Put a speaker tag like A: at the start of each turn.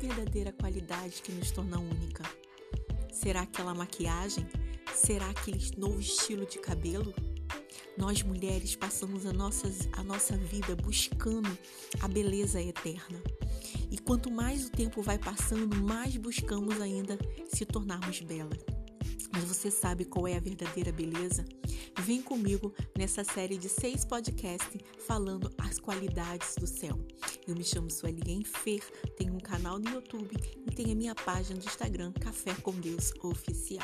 A: verdadeira qualidade que nos torna única? Será aquela maquiagem? Será aquele novo estilo de cabelo? Nós mulheres passamos a, nossas, a nossa vida buscando a beleza eterna. E quanto mais o tempo vai passando, mais buscamos ainda se tornarmos belas. Mas você sabe qual é a verdadeira beleza? Vem comigo nessa série de seis podcasts falando as qualidades do céu. Eu me chamo Sueli Enfer, tenho um canal no YouTube e tenho a minha página do Instagram Café com Deus Oficial.